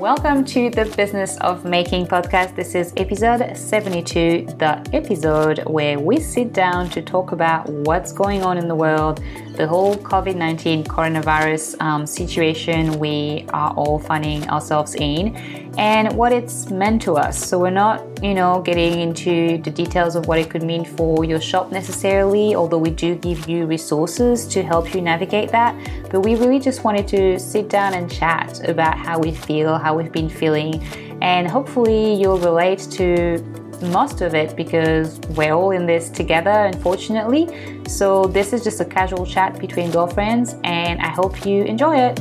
Welcome to the Business of Making podcast. This is episode 72, the episode where we sit down to talk about what's going on in the world, the whole COVID 19 coronavirus um, situation we are all finding ourselves in, and what it's meant to us. So, we're not, you know, getting into the details of what it could mean for your shop necessarily, although we do give you resources to help you navigate that. But we really just wanted to sit down and chat about how we feel how we've been feeling, and hopefully you'll relate to most of it because we're all in this together, unfortunately. So, this is just a casual chat between girlfriends, and I hope you enjoy it.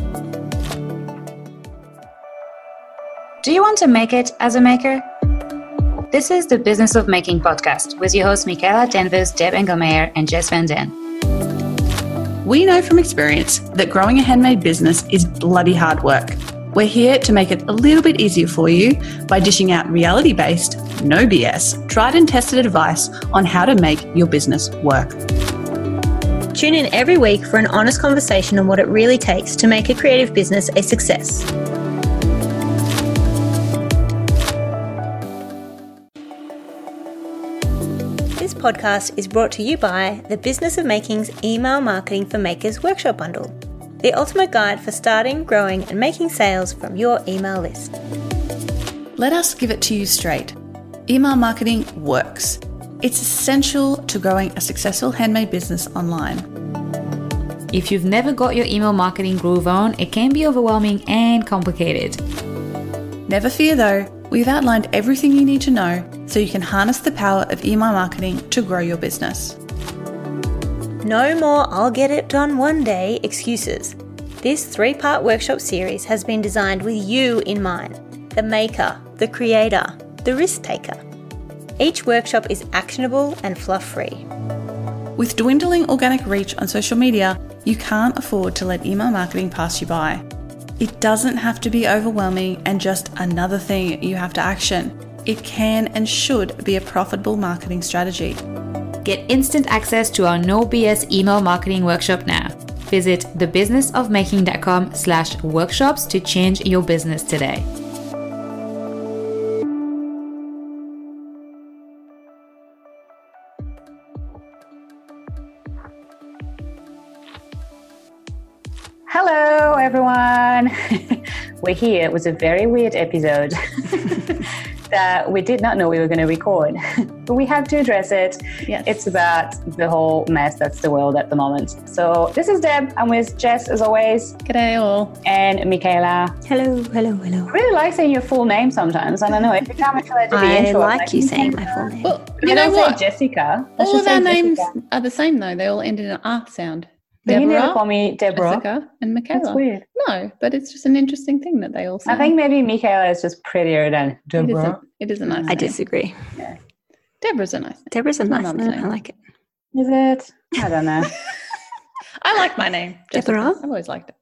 Do you want to make it as a maker? This is the Business of Making podcast with your hosts Michaela Danvers, Deb Engelmeyer, and Jess Van Den. We know from experience that growing a handmade business is bloody hard work. We're here to make it a little bit easier for you by dishing out reality based, no BS, tried and tested advice on how to make your business work. Tune in every week for an honest conversation on what it really takes to make a creative business a success. This podcast is brought to you by the Business of Making's Email Marketing for Makers Workshop Bundle the ultimate guide for starting, growing, and making sales from your email list. Let us give it to you straight. Email marketing works. It's essential to growing a successful handmade business online. If you've never got your email marketing groove on, it can be overwhelming and complicated. Never fear though, we've outlined everything you need to know so you can harness the power of email marketing to grow your business. No more I'll get it done one day excuses. This three part workshop series has been designed with you in mind the maker, the creator, the risk taker. Each workshop is actionable and fluff free. With dwindling organic reach on social media, you can't afford to let email marketing pass you by. It doesn't have to be overwhelming and just another thing you have to action. It can and should be a profitable marketing strategy. Get instant access to our no BS email marketing workshop now. Visit thebusinessofmaking.com slash workshops to change your business today. Hello, everyone. We're here. It was a very weird episode. that we did not know we were going to record, but we have to address it. Yes. It's about the whole mess that's the world at the moment. So this is Deb. I'm with Jess as always. G'day all. And Michaela. Hello, hello, hello. I really like saying your full name sometimes. I don't know. Every time I try to be I intro, like, like you saying my full name. Well, you know what? Jessica. Let's all of our names are the same though. They all end in an R sound. Deborah, you never call me Deborah. Jessica and Michaela. That's weird. No, but it's just an interesting thing that they all say. I think maybe Michaela is just prettier than Deborah. It is a, it is a nice I disagree. Yeah. Deborah's a nice name. Deborah's a nice name. I like it. Is it? I don't know. I like my name. Jessica. Deborah? I've always liked it.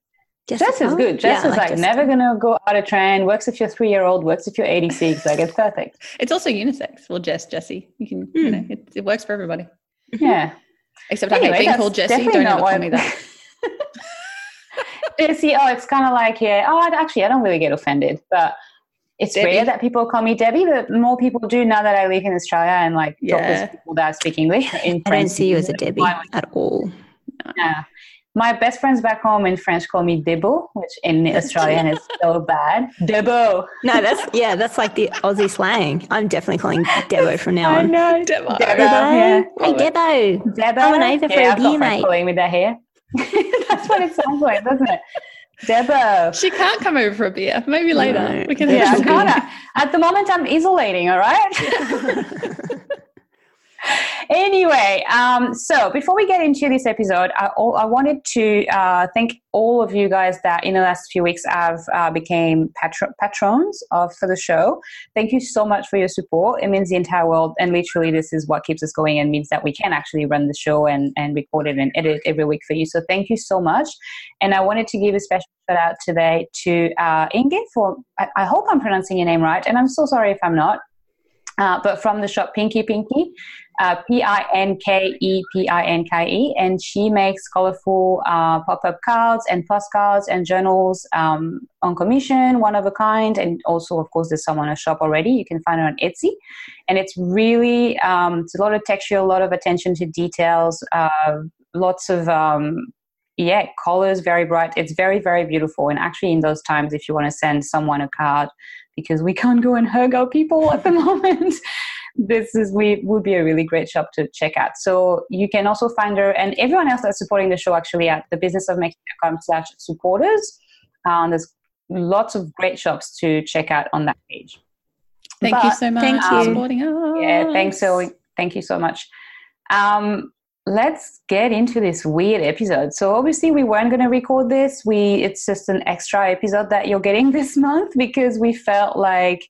Jessica? Jess is good. Jess yeah, is like, like never gonna go out of trend. Works if you're three year old. Works if you're 86. Like it's perfect. It's also unisex. Well, Jess, Jessie. You can, mm. you hmm. know, it, it works for everybody. Yeah. Except anyway, I hate being called Jessie. Don't ever call me that. See, oh, it's kind of like, yeah, oh, actually, I don't really get offended, but it's Debbie. rare that people call me Debbie, but more people do now that I live in Australia and like yeah. talk with people that speak English. In I don't see you as a Debbie at all. Yeah. My best friends back home in French call me Debo, which in Australian is so bad. Debo. No, that's yeah, that's like the Aussie slang. I'm definitely calling Debo from now on. I know. Debo. Debo. Yeah. Hey Debo. Debo. Coming over for yeah, a beer, mate. calling me that here. That's what it sounds like, doesn't it? Debo. She can't come over for a beer. Maybe later. No. We can. Yeah, I can't. At the moment, I'm isolating. All right. anyway, um, so before we get into this episode, I, I wanted to uh, thank all of you guys that in the last few weeks have uh, became patro- patrons of for the show. Thank you so much for your support. It means the entire world, and literally, this is what keeps us going and means that we can actually run the show and and record it and edit every week for you. So thank you so much. And I wanted to give a special shout out today to uh, Inge for. I, I hope I'm pronouncing your name right, and I'm so sorry if I'm not. Uh, but from the shop Pinke Pinke, uh, P I N K E P I N K E, and she makes colorful uh, pop up cards and postcards and journals um, on commission, one of a kind, and also, of course, there's someone a shop already. You can find her on Etsy, and it's really um, it's a lot of texture, a lot of attention to details, uh, lots of um, yeah, colors very bright. It's very, very beautiful. And actually, in those times, if you want to send someone a card, because we can't go and hug our people at the moment, this is we would be a really great shop to check out. So you can also find her and everyone else that's supporting the show actually at the business of making.com slash supporters. Um, there's lots of great shops to check out on that page. Thank but, you so much thank for supporting us. Yeah, thanks so thank you so much. Um, let's get into this weird episode. So obviously we weren't going to record this. We it's just an extra episode that you're getting this month because we felt like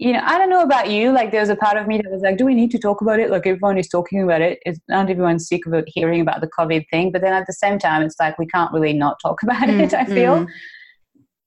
you know, I don't know about you. Like, there was a part of me that was like, "Do we need to talk about it?" Like, everyone is talking about it. It's not everyone's sick of hearing about the COVID thing. But then at the same time, it's like we can't really not talk about mm, it. I feel. Mm.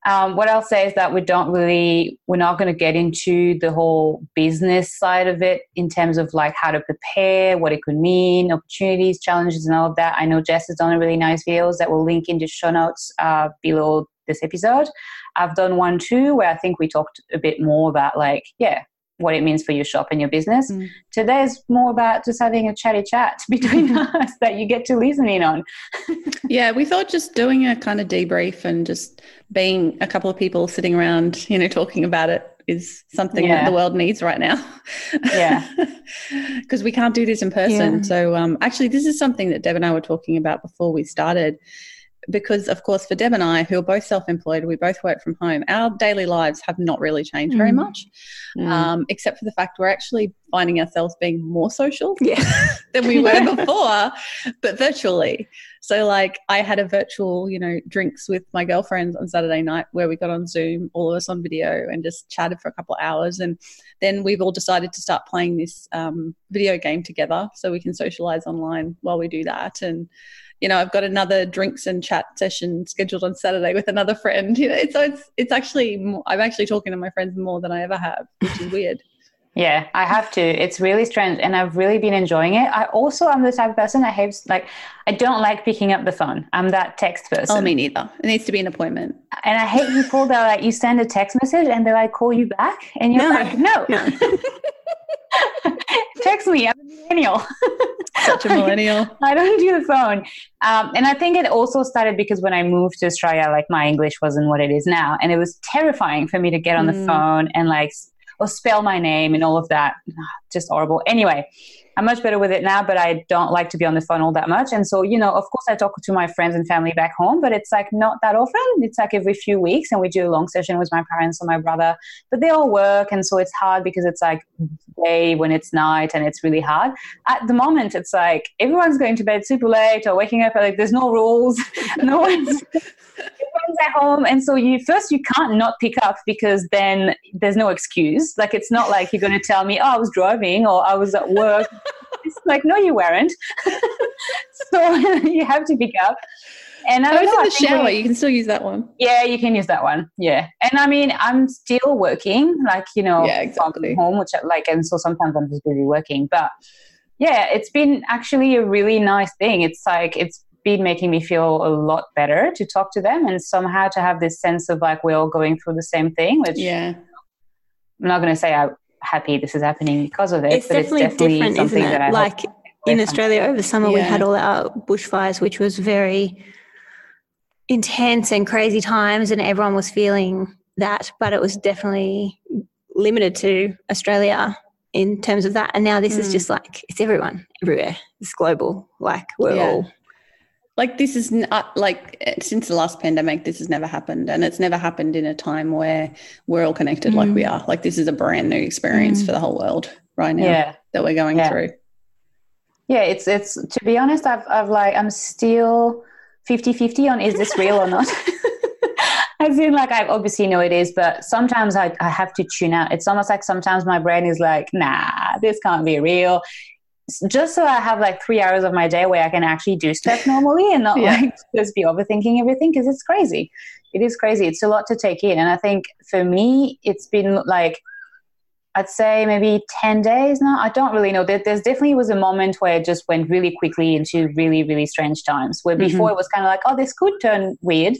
Um, what I'll say is that we don't really, we're not going to get into the whole business side of it in terms of like how to prepare, what it could mean, opportunities, challenges, and all of that. I know Jess has done a really nice videos that will link in the show notes uh, below this episode. I've done one too where I think we talked a bit more about like, yeah, what it means for your shop and your business. Mm. Today's more about just having a chatty chat between us that you get to listen in on. yeah, we thought just doing a kind of debrief and just being a couple of people sitting around, you know, talking about it is something yeah. that the world needs right now. Yeah. Because we can't do this in person. Yeah. So um, actually, this is something that Deb and I were talking about before we started because of course for deb and i who are both self-employed we both work from home our daily lives have not really changed mm. very much mm. um, except for the fact we're actually finding ourselves being more social yeah. than we were before but virtually so like i had a virtual you know drinks with my girlfriends on saturday night where we got on zoom all of us on video and just chatted for a couple of hours and then we've all decided to start playing this um, video game together so we can socialize online while we do that and you know, I've got another drinks and chat session scheduled on Saturday with another friend. You know, so it's it's actually more, I'm actually talking to my friends more than I ever have, which is weird. Yeah, I have to. It's really strange, and I've really been enjoying it. I also am the type of person I hate like I don't like picking up the phone. I'm that text person. Oh, me neither. It needs to be an appointment. And I hate people that like you send a text message and they like call you back, and you're no. like, no. no. text me. I'm a millennial. Such a millennial. I don't do the phone. Um, and I think it also started because when I moved to Australia, like my English wasn't what it is now. And it was terrifying for me to get on mm. the phone and like, or spell my name and all of that. Ah, just horrible. Anyway, I'm much better with it now, but I don't like to be on the phone all that much. And so, you know, of course, I talk to my friends and family back home, but it's like not that often. It's like every few weeks, and we do a long session with my parents or my brother. But they all work, and so it's hard because it's like day when it's night, and it's really hard. At the moment, it's like everyone's going to bed super late or waking up like there's no rules, no one's. at home and so you first you can't not pick up because then there's no excuse like it's not like you're going to tell me oh i was driving or i was at work it's like no you weren't so you have to pick up and I, I was know, in the shower. We, you can still use that one. Yeah, you can use that one. Yeah, and I mean, I'm still working, like you know, yeah, exactly. home, which I like, and so sometimes I'm just busy working. But yeah, it's been actually a really nice thing. It's like it's been making me feel a lot better to talk to them and somehow to have this sense of like we're all going through the same thing which yeah i'm not going to say i'm happy this is happening because of it it's but definitely it's definitely different something isn't it? that I like in australia over summer yeah. we had all our bushfires which was very intense and crazy times and everyone was feeling that but it was definitely limited to australia in terms of that and now this mm. is just like it's everyone everywhere it's global like we're yeah. all like this is not like since the last pandemic this has never happened and it's never happened in a time where we're all connected mm. like we mm. are like this is a brand new experience mm. for the whole world right now yeah. that we're going yeah. through yeah it's it's to be honest i've, I've like i'm still 50 50 on is this real or not I feel like I obviously know it is, but sometimes I, I have to tune out. It's almost like sometimes my brain is like, nah, this can't be real just so I have like three hours of my day where I can actually do stuff normally and not yeah. like just be overthinking everything because it's crazy. It is crazy. It's a lot to take in. And I think for me, it's been like, I'd say maybe 10 days now. I don't really know. There, there's definitely was a moment where it just went really quickly into really, really strange times where Mm-hmm. before it was kind of like, oh, this could turn weird,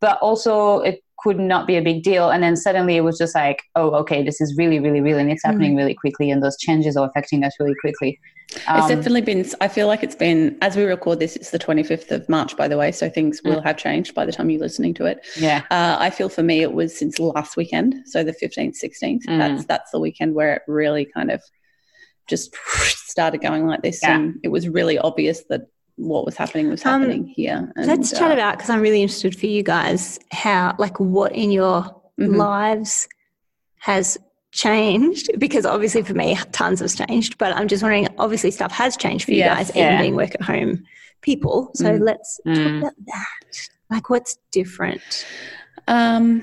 but also it could not be a big deal. And then suddenly it was just like, oh, okay, this is really, really real and it's happening really quickly and those changes are affecting us really quickly. It's Um, definitely been, I feel like it's been, as we record this, it's the 25th of March, by the way. So things will have changed by the time you're listening to it. yeah. Uh, I feel for me, it was since last weekend. So the 15th, 16th. Mm. That's, that's the weekend where it really kind of just started going like this. Yeah. And it was really obvious that what was happening was Um, happening here. And, Let's chat uh, about because I'm really interested for you guys how like what in your Mhm. lives has changed because obviously for me tons has changed but I'm just wondering obviously stuff has changed for you Yeah, guys yeah. even being work at home people so Mm. let's talk Mm. about that like what's different Um,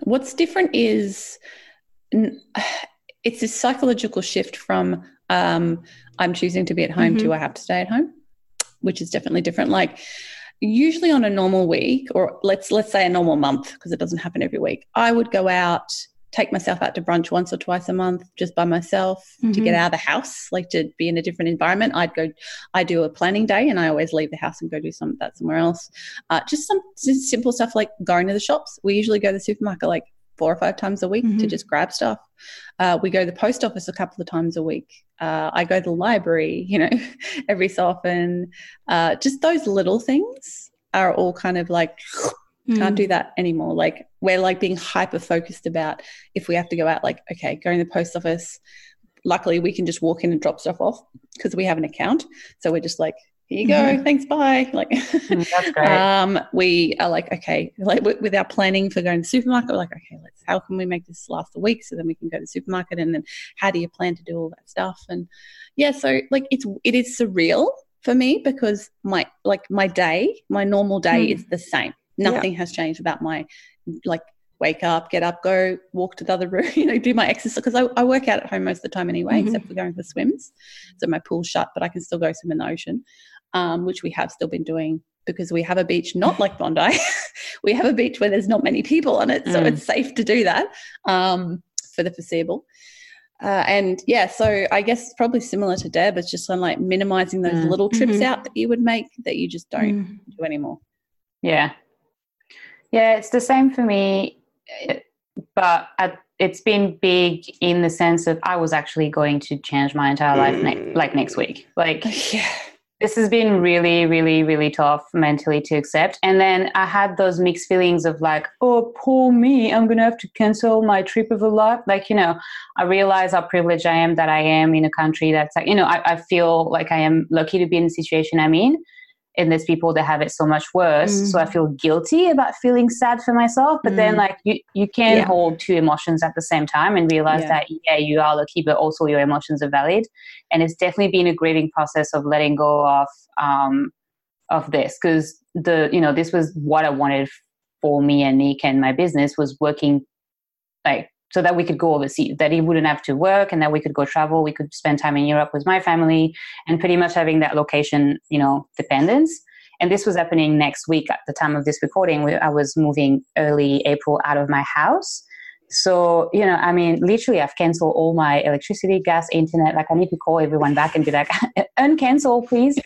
what's different is it's a psychological shift from um, I'm choosing to be at home to I have to stay at home, which is definitely different. Like usually on a normal week, or let's let's say a normal month, because it doesn't happen every week, I would go out, take myself out to brunch once or twice a month, just by myself to get Mhm. out of the house, like to be in a different environment. I'd go, I do a planning day, and I always leave the house and go do some of that somewhere else. Uh, just some s- simple stuff like going to the shops. We usually go to the supermarket like four or five times a week to Mhm. just grab stuff. Uh, we go to the post office a couple of times a week. Uh, I go to the library, you know, every so often. Uh, just those little things are all kind of like can't do that anymore. Like we're like being hyper focused about if we have to go out, like, okay, going to the post office. Luckily, we can just walk in and drop stuff off because we have an account. So we're just like, here you go, Mhm. thanks, bye. Like, Mm, that's great. um, we are like, okay, like with, our planning for going to the supermarket, we're like, okay, let's how can we make this last a week so then we can go to the supermarket, and then how do you plan to do all that stuff? And yeah, so like it's it is surreal for me because my like my day, my normal day Mm. is the same. Nothing has changed about my like wake up, get up, go walk to the other room, you know, do my exercise because I, I work out at home most of the time anyway, Mhm. except for going for swims. So my pool's shut, but I can still go swim in the ocean, um, which we have still been doing because we have a beach not like Bondi. we have a beach where there's not many people on it, so Mm. it's safe to do that um, for the foreseeable. Uh, and yeah, so I guess it's probably similar to Deb. It's just on like minimizing those Mm. little trips Mhm. out that you would make that you just don't Mm. do anymore. Yeah. Yeah, it's the same for me, but at, it's been big in the sense of I was actually going to change my entire life ne- like next week. Like yeah. This has been really, really, really tough mentally to accept. And then I had those mixed feelings of like, oh, poor me, I'm going to have to cancel my trip of a life. Like, you know, I realize how privileged I am that I am in a country that's like, you know, I, I feel like I am lucky to be in the situation I'm in. And there's people that have it so much worse. Mm. So I feel guilty about feeling sad for myself. But then, Mm. like, you, you can Yeah. hold two emotions at the same time and realize Yeah. that, yeah, you are lucky, but also your emotions are valid and it's definitely been a grieving process of letting go of um, of this because the you know this was what I wanted for me and Nick and my business was working like so that we could go overseas that he wouldn't have to work and that we could go travel we could spend time in Europe with my family and pretty much having that location you know dependence and this was happening next week at the time of this recording we, I was moving early April out of my house so, you know, I mean, literally, I've canceled all my electricity, gas, internet. Like, I need to call everyone back and be like, uncancel, please.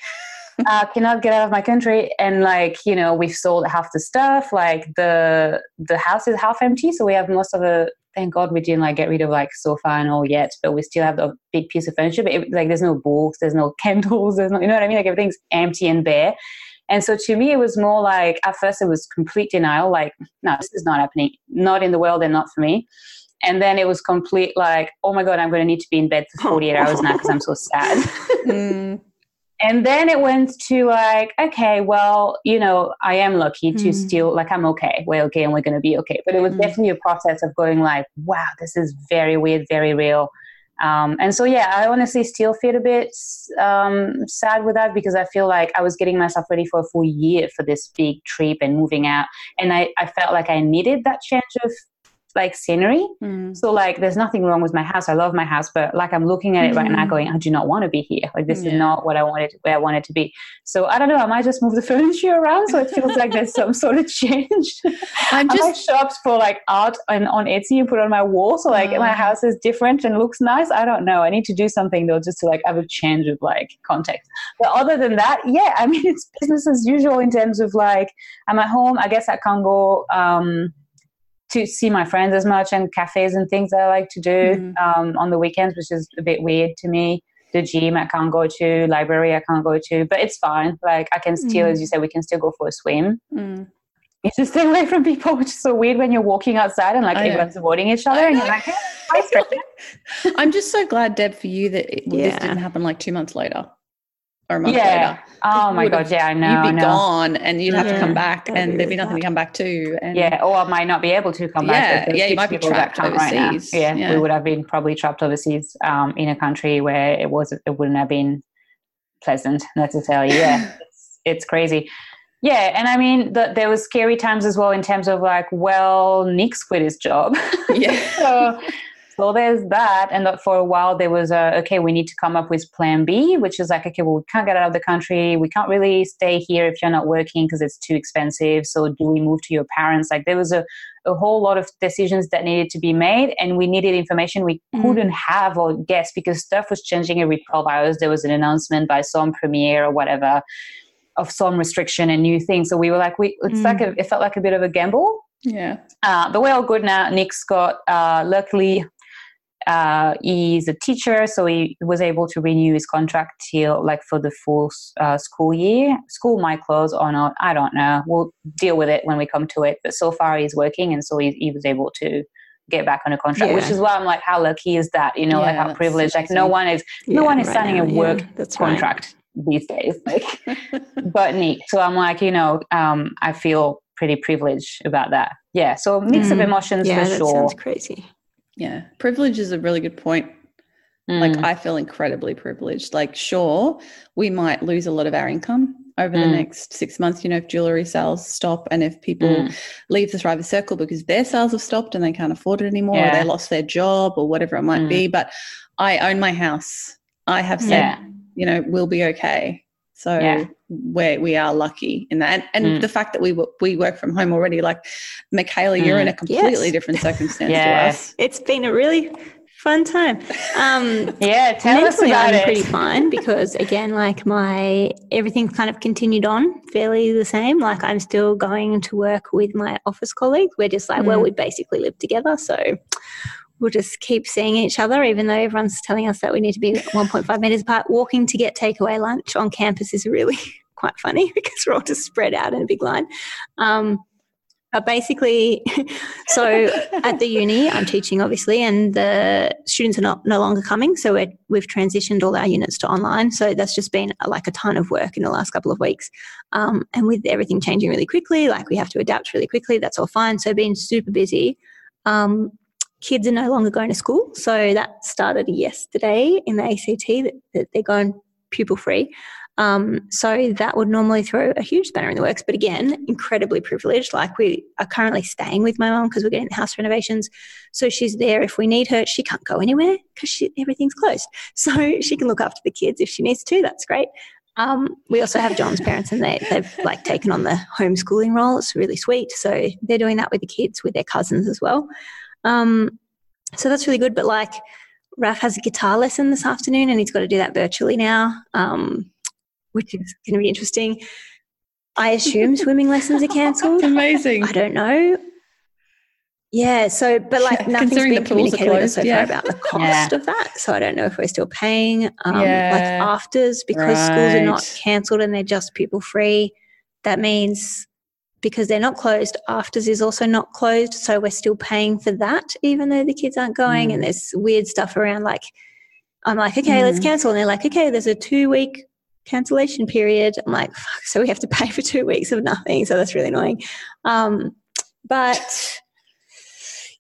uh, cannot get out of my country. And, like, you know, we've sold half the stuff. Like, the the house is half empty. So, we have most of the, thank God we didn't, like, get rid of, like, sofa and all yet. But we still have a big piece of furniture. But, it, like, there's no books, there's no candles, there's no, you know what I mean? Like, everything's empty and bare. And so to me, it was more like at first it was complete denial, like, no, this is not happening, not in the world and not for me. And then it was complete, like, oh my God, I'm going to need to be in bed for 48 hours now because I'm so sad. Mm, And then it went to like, okay, well, you know, I am lucky to Mm. still, like, I'm okay. We're okay and we're going to be okay. But it was Mm. definitely a process of going, like, wow, this is very weird, very real. Um, and so, yeah, I honestly still feel a bit um, sad with that because I feel like I was getting myself ready for a full year for this big trip and moving out. And I, I felt like I needed that change of like scenery. Mm. So like there's nothing wrong with my house. I love my house, but like I'm looking at it right now Mhm. going, I do not want to be here. Like this is not what I wanted where I wanted to be. So I don't know, I might just move the furniture around so it feels like there's some sort of change. I'm I just like shops for like art and on Etsy and put on my wall. So like my Ah. house is different and looks nice. I don't know. I need to do something though just to like have a change of like context. But other than that, yeah, I mean it's business as usual in terms of like I'm at home. I guess I can't go um to see my friends as much and cafes and things that I like to do Mhm. um, on the weekends, which is a bit weird to me. The gym I can't go to, library I can't go to, but it's fine. Like I can still, Mm. as you said, we can still go for a swim. Mm. You just stay away from people, which is so weird when you're walking outside and like everyone's avoiding each other, and you're like, "Hey. I'm just so glad, Deb, for you that it, this didn't happen like two months later or a month Yeah. later. Oh my would've- god, yeah, I know, You'd be know. gone and you'd have to come back That'd and there'd be nothing to come back to. And Yeah, or I might not be able to come back. Yeah, yeah, you six might be trapped can't right overseas. Yeah, Yeah. we would have been probably trapped overseas um, in a country where it was it wouldn't have been pleasant necessarily. Yeah, it's, it's crazy. Yeah, and I mean, the, there was scary times as well in terms of like, well, Nick's quit his job. Yeah. so, so there's that. And that for a while there was a, okay, we need to come up with plan B, which is like, okay, well, we can't get out of the country. We can't really stay here if you're not working because it's too expensive. So do we move to your parents? Like there was a, a whole lot of decisions that needed to be made and we needed information we Mm. couldn't have or guess because stuff was changing every 12 hours. There was an announcement by some premier or whatever of some restriction and new things. So we were like, we, it's Mm. like a, it felt like a bit of a gamble. Yeah. Uh, but we're all good now. Nick's got, uh, luckily, uh, he's a teacher, so he was able to renew his contract till like for the full uh, school year. School might close or not, I don't know. We'll deal with it when we come to it. But so far, he's working, and so he, he was able to get back on a contract, which is why I'm like, how lucky is that? You know, like how privileged. Like no one is, no one is right signing now, a yeah, work that's right. contract these days. Like, but Nick. So I'm like, you know, um, I feel pretty privileged about that. Yeah. So mix of Mm. emotions Yeah, for that sure. sounds crazy. Yeah. Privilege is a really good point. Mm. Like I feel incredibly privileged. Like sure, we might lose a lot of our income over the Mm. next six months, you know, if jewelry sales stop and if people Mm. leave the Thriver Circle because their sales have stopped and they can't afford it anymore or they lost their job or whatever it might Mm. be. But I own my house. I have said, Yeah. you know, we'll be okay. So Yeah. we we are lucky in that, and, and Mm. the fact that we we work from home already. Like Michaela, you're in a completely Yes. different circumstance Yeah. to us. It's been a really fun time. Um, Yeah, tell us mentally, about I'm it. pretty fine because again, like my everything's kind of continued on fairly the same. Like I'm still going to work with my office colleagues. We're just like, well, Mm. we basically live together, so we'll just keep seeing each other, even though everyone's telling us that we need to be 1.5 meters apart. Walking to get takeaway lunch on campus is really quite funny because we're all just spread out in a big line. Um, but basically, so at the uni, I'm teaching obviously, and the students are not no longer coming. So we're, we've transitioned all our units to online. So that's just been uh, like a ton of work in the last couple of weeks. Um, and with everything changing really quickly, like we have to adapt really quickly. That's all fine. So being super busy. Um, kids are no longer going to school. So that started yesterday in the ACT that, they're going pupil free. Um, so that would normally throw a huge spanner in the works. But again, incredibly privileged. Like we are currently staying with my mum because we're getting the house renovations. So she's there if we need her. She can't go anywhere because everything's closed. So she can look after the kids if she needs to. That's great. Um, we also have John's parents, and they, they've like taken on the homeschooling role. It's really sweet. So they're doing that with the kids, with their cousins as well. Um, so that's really good. But like, Raf has a guitar lesson this afternoon, and he's got to do that virtually now, um, which is going to be interesting. I assume swimming lessons are cancelled. Amazing. I don't know. Yeah, so but like Yeah, nothing's considering been the pools communicated with us so closed, yeah. far about the cost Yeah. of that. So I don't know if we're still paying um, like afters because schools are not cancelled and they're just pupil free. That means because they're not closed, afters is also not closed. So we're still paying for that, even though the kids aren't going. Mm. And there's weird stuff around like I'm like, okay, let's Mm. cancel. And they're like, okay, there's a two week cancellation period. I'm like, fuck, so we have to pay for two weeks of nothing. So that's really annoying. Um, but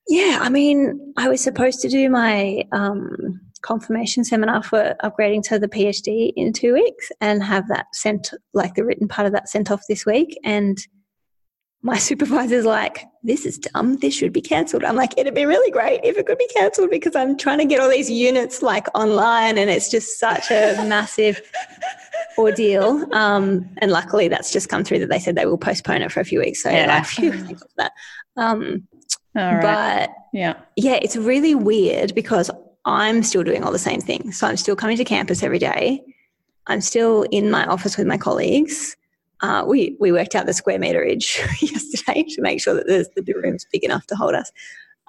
yeah, I mean, I was supposed to do my um, confirmation seminar for upgrading to the PhD in two weeks and have that sent, like the written part of that sent off this week. And my supervisor's like, this is dumb. This should be cancelled. I'm like, it'd be really great if it could be cancelled because I'm trying to get all these units like online and it's just such a massive ordeal. Um, and luckily that's just come through that they said they will postpone it for a few weeks. So Yeah. like, phew, thank for that. Um, All right. but yeah. yeah, it's really weird because I'm still doing all the same things. So I'm still coming to campus every day. I'm still in my office with my colleagues. Uh, we we worked out the square meterage yesterday to make sure that the, the room's big enough to hold us.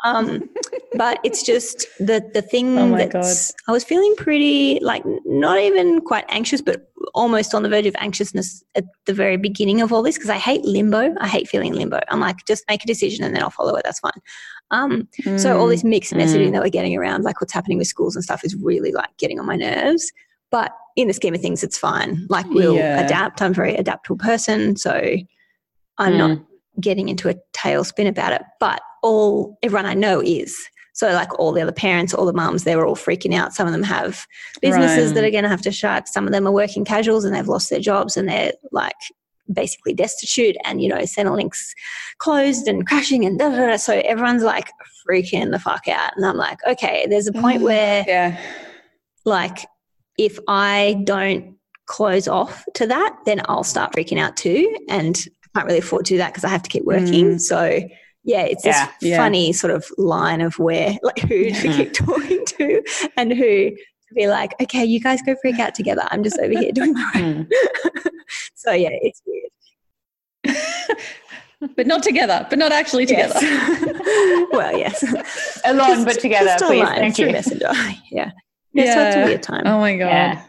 Um, but it's just the the thing Oh that's I was feeling pretty like not even quite anxious, but almost on the verge of anxiousness at the very beginning of all this because I hate limbo. I hate feeling limbo. I'm like, just make a decision and then I'll follow it. That's fine. Um, so all this mixed messaging that we're getting around, like what's happening with schools and stuff, is really like getting on my nerves. But in the scheme of things, it's fine. Like we'll Yeah. adapt. I'm a very adaptable person, so I'm not mm. getting into a tailspin about it. But all everyone I know is. So like all the other parents, all the mums, they were all freaking out. Some of them have businesses Right. that are going to have to shut. Some of them are working casuals and they've lost their jobs and they're like basically destitute. And you know, Centrelink's closed and crashing and da da da. So everyone's like freaking the fuck out. And I'm like, okay, there's a point mm. where Yeah. like if I don't close off to that, then I'll start freaking out too. And I can't really afford to do that because I have to keep working. Mm. So yeah, it's this Yeah. Yeah. funny sort of line of where like who to keep talking to and who to be like, okay, you guys go freak out together. I'm just over here doing my own. Mm. so yeah, it's weird. But not together, but not actually together. Yes. well, yes. Alone but together, just please. online Thank you. Messenger. Yeah. Yeah, so it's a weird time. Oh my god. Yeah.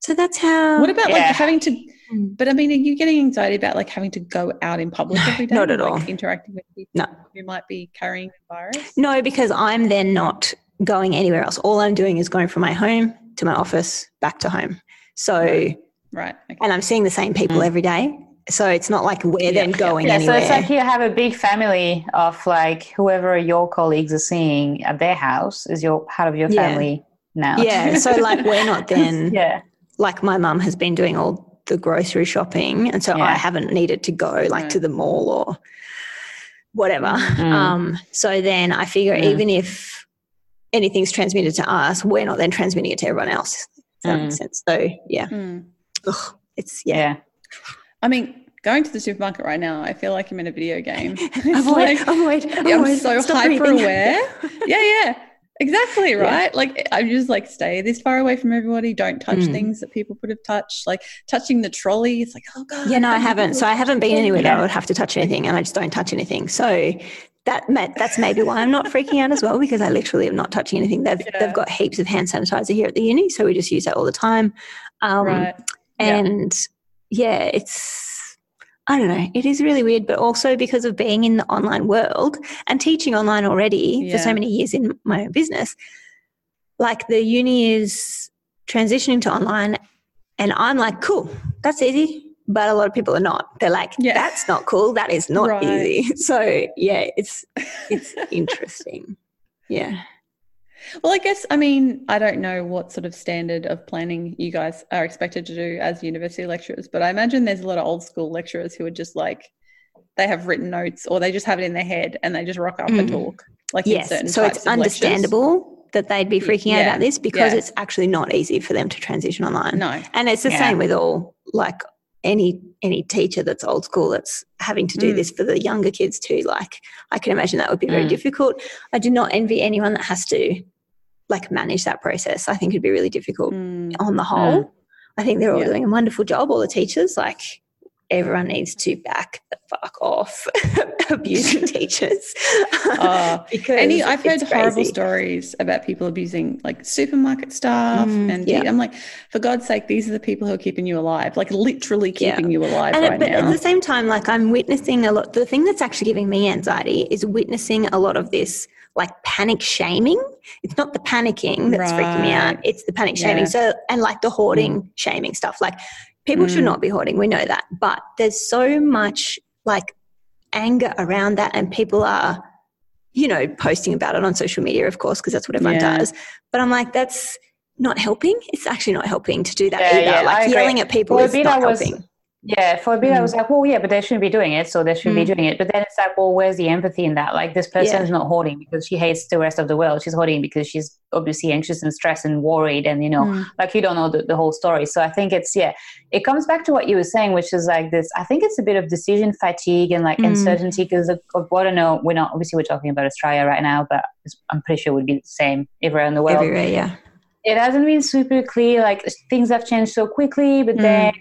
So that's how. What about like having to? Mm. But I mean, are you getting anxiety about like having to go out in public No, every day? not at like, all. Interacting with people No. who might be carrying the virus. No, because I'm then not going anywhere else. All I'm doing is going from my home to my office back to home. So, Right. Right. Okay. and I'm seeing the same people Mm. every day. So it's not like we're Yeah, then yeah. going Yeah, so it's like you have a big family of like whoever your colleagues are seeing at their house is your part of your Yeah. Now. yeah. So like we're not then yeah. like my mum has been doing all the grocery shopping, and so Yeah. I haven't needed to go like Right. to the mall or whatever. Mm. Um, so then I figure Mm. even if anything's transmitted to us, we're not then transmitting it to everyone else. If that Mm. makes sense. So yeah, Mm. Ugh, it's yeah. Yeah. I mean, going to the supermarket right now, I feel like I'm in a video game. Avoid, like, avoid, avoid. I'm so hyper aware. yeah, yeah. Exactly, Yeah. right? Like I'm just like stay this far away from everybody. Don't touch Mm. things that people could have touched. Like touching the trolley. It's like, oh god. Yeah, no, I haven't. So I haven't been anywhere that I would have to touch anything, and I just don't touch anything. So that that's maybe why I'm not freaking out as well because I literally am not touching anything. They've Yeah. they've got heaps of hand sanitizer here at the uni, so we just use that all the time. Um, right. Yeah. And yeah, it's I don't know. It is really weird, but also because of being in the online world and teaching online already for so many years in my own business, like the uni is transitioning to online, and I'm like, cool, that's easy. But a lot of people are not. They're like, Yeah. that's not cool. That is not Right. easy. So yeah, it's it's interesting. Yeah. Well, I guess I mean I don't know what sort of standard of planning you guys are expected to do as university lecturers, but I imagine there's a lot of old school lecturers who are just like they have written notes or they just have it in their head and they just rock up and Mm. talk like Yes. certain So it's of lectures. understandable that they'd be freaking out Yeah. about this because Yeah. it's actually not easy for them to transition online. No. And it's the Yeah. same with all like any any teacher that's old school that's having to do Mm. this for the younger kids too. Like I can imagine that would be very Mm. difficult. I do not envy anyone that has to like manage that process. I think it'd be really difficult Mm. on the whole. I think they're all Yeah. doing a wonderful job, all the teachers. Like everyone needs to back the fuck off abusing teachers. Oh, because Any, I've heard it's horrible stories about people abusing like supermarket staff, Mm, and yeah. I'm like, for God's sake, these are the people who are keeping you alive, like literally Yeah. keeping you alive And right it, but now. at the same time, like I'm witnessing a lot. The thing that's actually giving me anxiety is witnessing a lot of this like panic shaming. It's not the panicking that's freaking me out. It's the panic Yeah. shaming. So and like the hoarding shaming stuff. Like people should Mm. not be hoarding. We know that, but there's so much like anger around that, and people are, you know, posting about it on social media, of course, because that's what everyone Yeah. does. But I'm like, that's not helping. It's actually not helping to do that Yeah, either. I like yelling at people Well, is not was- helping. Yeah, for a bit, I was like, well, yeah, but they shouldn't be doing it, so they should be Mm. doing it. But then it's like, well, where's the empathy in that? Like, this person Yeah. is not hoarding because she hates the rest of the world. She's hoarding because she's obviously anxious and stressed and worried, and you know, Mm. like you don't know the, the whole story. So I think it's yeah, it comes back to what you were saying, which is like this. I think it's a bit of decision fatigue and like Mm. uncertainty because of, of what I know. We're not obviously we're talking about Australia right now, but I'm pretty sure it would be the same everywhere in the world Everywhere, yeah. it hasn't been super clear. Like things have changed so quickly, but Mm. then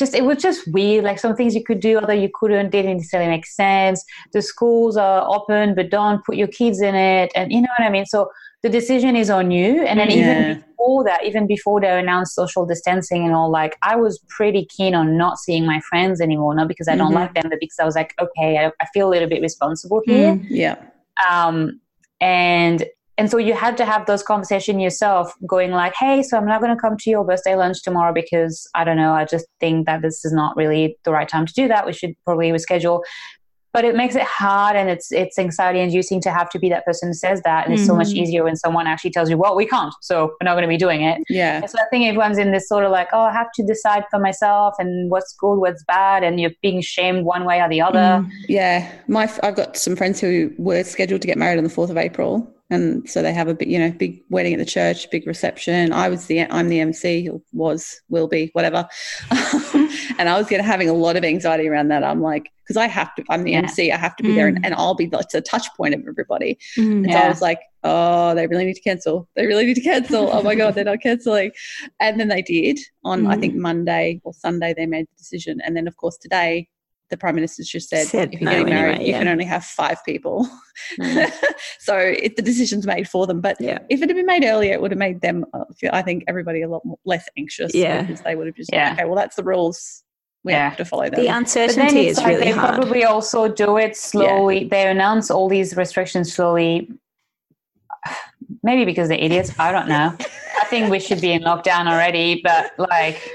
just it was just weird. Like some things you could do, other you couldn't. Didn't necessarily make sense. The schools are open, but don't put your kids in it, and you know what I mean. So the decision is on you. And then Yeah. even before that, even before they announced social distancing and all, like I was pretty keen on not seeing my friends anymore, not because I don't Mhm. like them, but because I was like, okay, I, I feel a little bit responsible here Mm. Yeah. um, and and so you had to have those conversations yourself going like hey so i'm not going to come to your birthday lunch tomorrow because i don't know i just think that this is not really the right time to do that we should probably reschedule but it makes it hard and it's it's anxiety inducing to have to be that person who says that and it's so much Mhm. easier when someone actually tells you well we can't so we're not going to be doing it Yeah. and so I think everyone's in this sort of like, oh, I have to decide for myself and what's good, what's bad, and you're being shamed one way or the other. Mm. Yeah, my I've got some friends who were scheduled to get married on the fourth of April, and so they have a big, you know, big wedding at the church, big reception. I was the I'm the MC, was, will be, whatever, and I was getting having a lot of anxiety around that. I'm like, because I have to, I'm the Yeah. MC, I have to be there, and, and I'll be the, the touch point of everybody. Mm. And so I was like, oh, they really need to cancel. They really need to cancel. Oh my God, they're not canceling. And then they did on, I think, Monday or Sunday, they made the decision. And then, of course, today, the Prime Minister's just said, Said if you're no getting married, anyway, you can only have five people. Mm. so it, the decision's made for them. But Yeah. if it had been made earlier, it would have made them, uh, feel, I think, everybody a lot more, less anxious. Yeah. Because they would have just, Yeah. okay, well, that's the rules. We Yeah. have to follow them. The But then uncertainty it's is like really they hard. probably also do it slowly. They announce all these restrictions slowly. Maybe because they're idiots. I don't know. I think we should be in lockdown already, but like,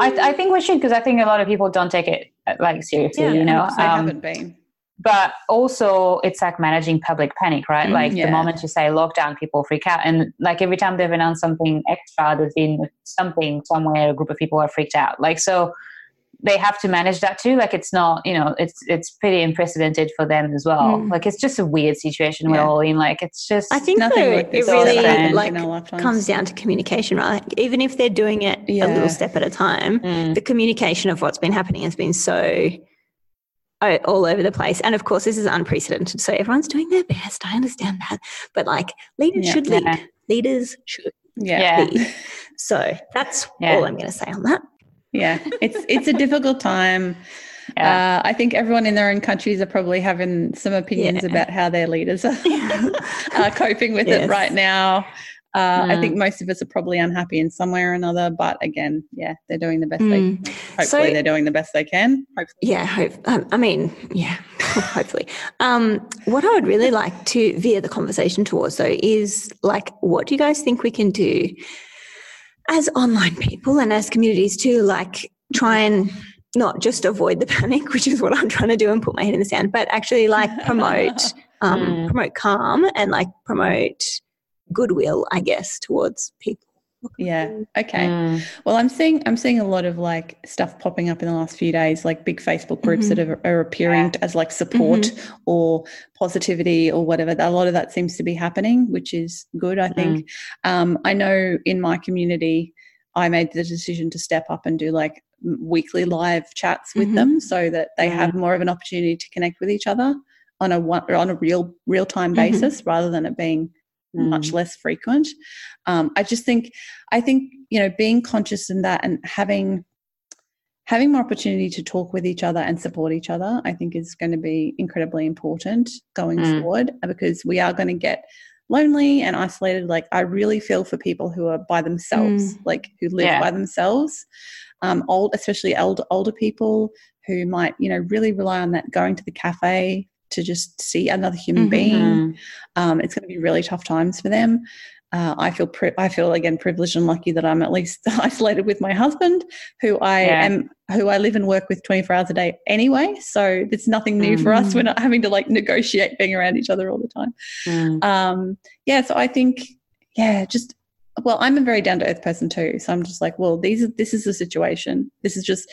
I, I think we should because I think a lot of people don't take it like seriously. Yeah, you know, Um, haven't been. but also it's like managing public panic, right? Mm, like yeah. the moment you say lockdown, people freak out, and like every time they've announced something extra, there's been something somewhere a group of people are freaked out. Like so, they have to manage that too. Like it's not, you know, it's it's pretty unprecedented for them as well. Mm. Like it's just a weird situation we're all in. Like it's just I think Nothing like it really like comes down to communication, right? Like, even if they're doing it a little step at a time, Mm. the communication of what's been happening has been so all over the place. And of course, this is unprecedented. So everyone's doing their best. I understand that. But like leaders Yeah. should lead. Yeah. Leaders should Yeah. yeah. lead. So that's Yeah. all I'm going to say on that. Yeah. It's, it's a difficult time. yeah. Uh, I think everyone in their own countries are probably having some opinions Yeah. about how their leaders are, are coping with Yes. it right now. Uh, I Mm. think most of us are probably unhappy in some way or another, but again, yeah, they're doing the best they. Mm. Hopefully, So- they're doing the best they can. Hopefully, Yeah, hope, um, I mean, yeah, hopefully. Um, what I would really like to veer the conversation towards, though, is like, what do you guys think we can do as online people and as communities to like try and not just avoid the panic, which is what I'm trying to do and put my head in the sand, but actually like promote um, Mm. promote calm and like promote goodwill, I guess, towards people. Yeah. Okay. Mm. Well, I'm seeing I'm seeing a lot of like stuff popping up in the last few days, like big Facebook groups that are, are appearing as like support or positivity or whatever. A lot of that seems to be happening, which is good. I think. Um, I know in my community, I made the decision to step up and do like weekly live chats with Mhm. them, so that they Yeah. have more of an opportunity to connect with each other on a one, on a real real time Mhm. basis, rather than it being much Mm. less frequent. Um, I just think, I think you know, being conscious in that and having having more opportunity to talk with each other and support each other, I think is going to be incredibly important going Mm. forward because we are going to get lonely and isolated. Like I really feel for people who are by themselves, like who live Yeah. by themselves. Um, old, especially older older people who might, you know, really rely on that going to the cafe to just see another human Mhm. being Mm. um, it's going to be really tough times for them. Uh, I feel pri- I feel again privileged and lucky that I'm at least isolated with my husband, who I Yeah. am, who I live and work with 24 hours a day anyway. So it's nothing new for us. Mm. We're not having to like negotiate being around each other all the time. Mm. Um, yeah, so I think yeah, just well, I'm a very down to earth person too. So I'm just like, well, these are this is the situation. This is just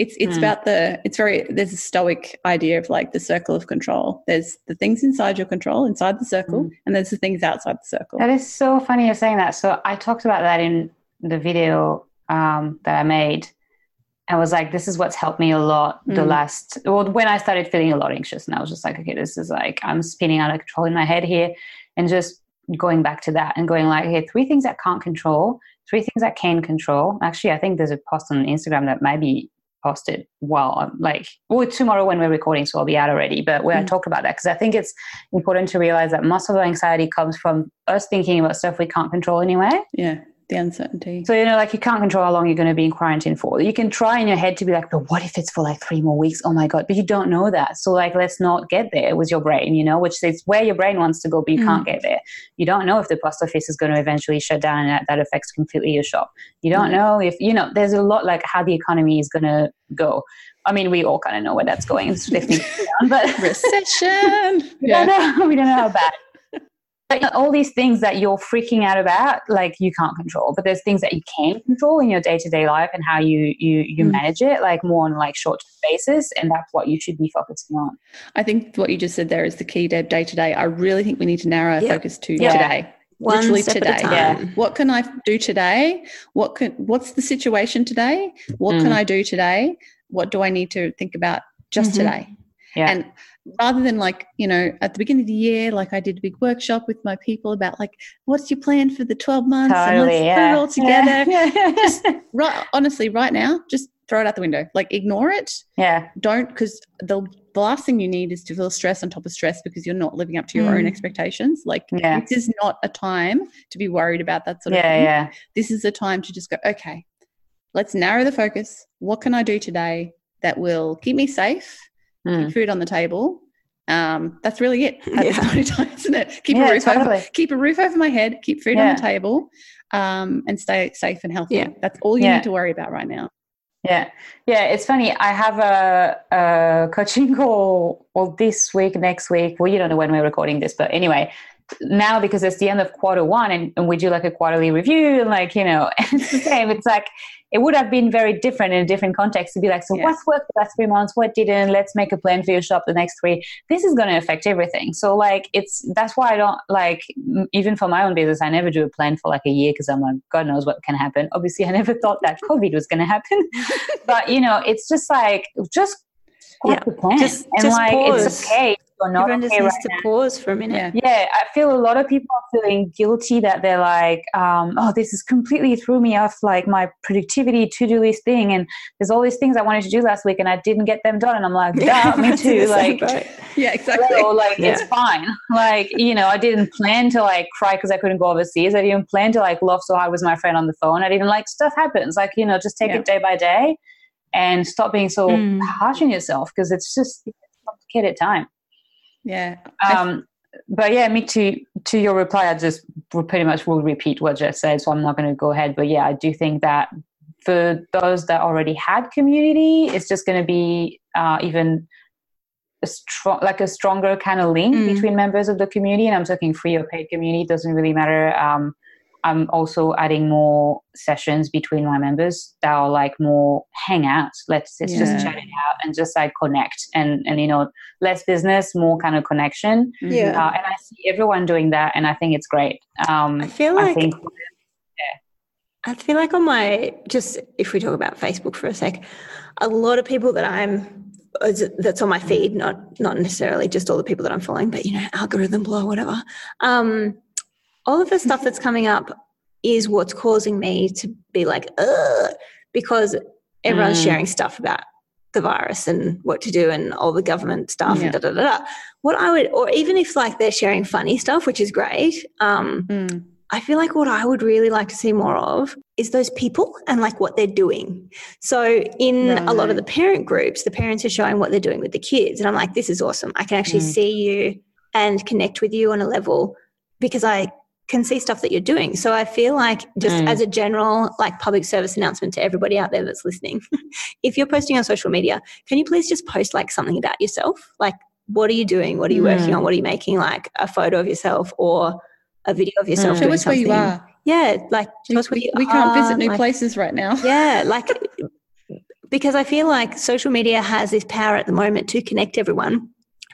It's it's Mm. about the it's very there's a stoic idea of like the circle of control. There's the things inside your control, inside the circle, Mm. and there's the things outside the circle. That is so funny you're saying that. So I talked about that in the video um, that I made. I was like, this is what's helped me a lot the Mm. last, well, when I started feeling a lot anxious. And I was just like, okay, this is like, I'm spinning out of control in my head here. And just going back to that and going like, okay, three things I can't control, three things I can control. Actually, I think there's a post on Instagram that might posted while I'm like, well, tomorrow when we're recording, so I'll be out already, but where I Mm. talk about that, because I think it's important to realize that most of our anxiety comes from us thinking about stuff we can't control anyway. yeah, the uncertainty. So, you know, like you can't control how long you're going to be in quarantine for. You can try in your head to be like, but what if it's for like three more weeks? Oh my God. But you don't know that. So, like, let's not get there with your brain, you know, which is where your brain wants to go, but you Mm. can't get there. You don't know if the post office is going to eventually shut down and that, that affects completely your shop. You don't Mm. know if, you know, there's a lot like how the economy is going to go. I mean, we all kind of know where that's going. It's definitely down, but Recession. we yeah. don't know. We don't know how bad. But all these things that you're freaking out about, like you can't control. But there's things that you can control in your day to day life and how you you you Mm. manage it, like more on like short term basis, and that's what you should be focusing on. I think what you just said there is the key, Deb, day to day. I really think we need to narrow our Yep. focus to Yeah. today. One Literally step today. at a Yeah. What can I do today? What can what's the situation today? What can Mm. I do today? What do I need to think about just Mhm. today? Yeah. And rather than like, you know, at the beginning of the year, like I did a big workshop with my people about like, what's your plan for the 12 months? and let's Totally, put it all together. Yeah. Just right honestly, right now, just throw it out the window. Like ignore it. yeah. Don't because the the last thing you need is to feel stress on top of stress because you're not living up to your own Mm. expectations. Like Yeah. this is not a time to be worried about that sort of Yeah, thing. yeah, This is a time to just go, okay, let's narrow the focus. What can I do today that will keep me safe, Mm. food on the table? Um, that's really it at this point in time, isn't it? Keep Yeah, a roof over keep a roof over my head, keep food on the table, um, and stay safe and healthy. Yeah. That's all you Yeah. need to worry about right now. Yeah, yeah, it's funny. I have a, a coaching call well this week, next week. Well, you don't know when we're recording this, but anyway, now because it's the end of quarter one and, and we do like a quarterly review and like you know it's the same. It's like it would have been very different in a different context to be like, so Yeah. what's worked the last three months? What didn't? Let's make a plan for your shop the next three. This is going to affect everything. So like it's that's why I don't like even for my own business. I never do a plan for like a year because I'm like God knows what can happen. Obviously, I never thought that COVID was going to happen, but you know, it's just like just Yeah. Just- and just like pause. it's okay. If You're not Everyone just okay needs right to now. pause for a minute. Yeah. I feel a lot of people are feeling guilty that they're like, um, oh, this is completely threw me off like my productivity to do list thing. And there's all these things I wanted to do last week and I didn't get them done. And I'm like, Yeah, me too. Like. Yeah, exactly. hello, like Yeah. it's fine. Like, you know, I didn't plan to like cry because I couldn't go overseas. I didn't plan to like laugh so hard with my friend on the phone. I didn't like stuff happens. Like, you know, just take Yeah. it day by day and stop being so Mm. harsh on yourself because it's just it's a complicated time. Yeah. Um, but yeah, me to to your reply, I just pretty much will repeat what Jeff said, so I'm not going to go ahead. But yeah, I do think that for those that already had community, it's just going to be uh, even a strong, like a stronger kind of link Mm. between members of the community. And I'm talking free or paid community; doesn't really matter. Um, I'm also adding more sessions between my members that are like more hangouts. Let's, let's just Yeah. chat it out and just like connect and and you know less business, more kind of connection. Yeah. Uh, and I see everyone doing that, and I think it's great. Um, I feel I like think I feel like on my just if we talk about Facebook for a sec, a lot of people that I'm that's on my feed, not not necessarily just all the people that I'm following, but you know, algorithm blow, whatever. Um, all of the stuff that's coming up is what's causing me to be like, Ugh, because everyone's Mm. sharing stuff about the virus and what to do and all the government stuff Yeah. and da da da da. What I would, or even if like they're sharing funny stuff, which is great. Um, Mm. I feel like what I would really like to see more of is those people and like what they're doing. So in a lot of the parent groups, the parents are showing what they're doing with the kids. And I'm like, this is awesome. I can actually Mm. see you and connect with you on a level because I can see stuff that you're doing. So I feel like just Mm. as a general like public service announcement to everybody out there that's listening, if you're posting on social media, can you please just post like something about yourself? Like what are you doing? What are you working Mm. on? What are you making? Like a photo of yourself or a video of yourself Mm. Show us where you are. Yeah, like tell us where We, you we can't visit new like- places right now. Yeah, like because I feel like social media has this power at the moment to connect everyone,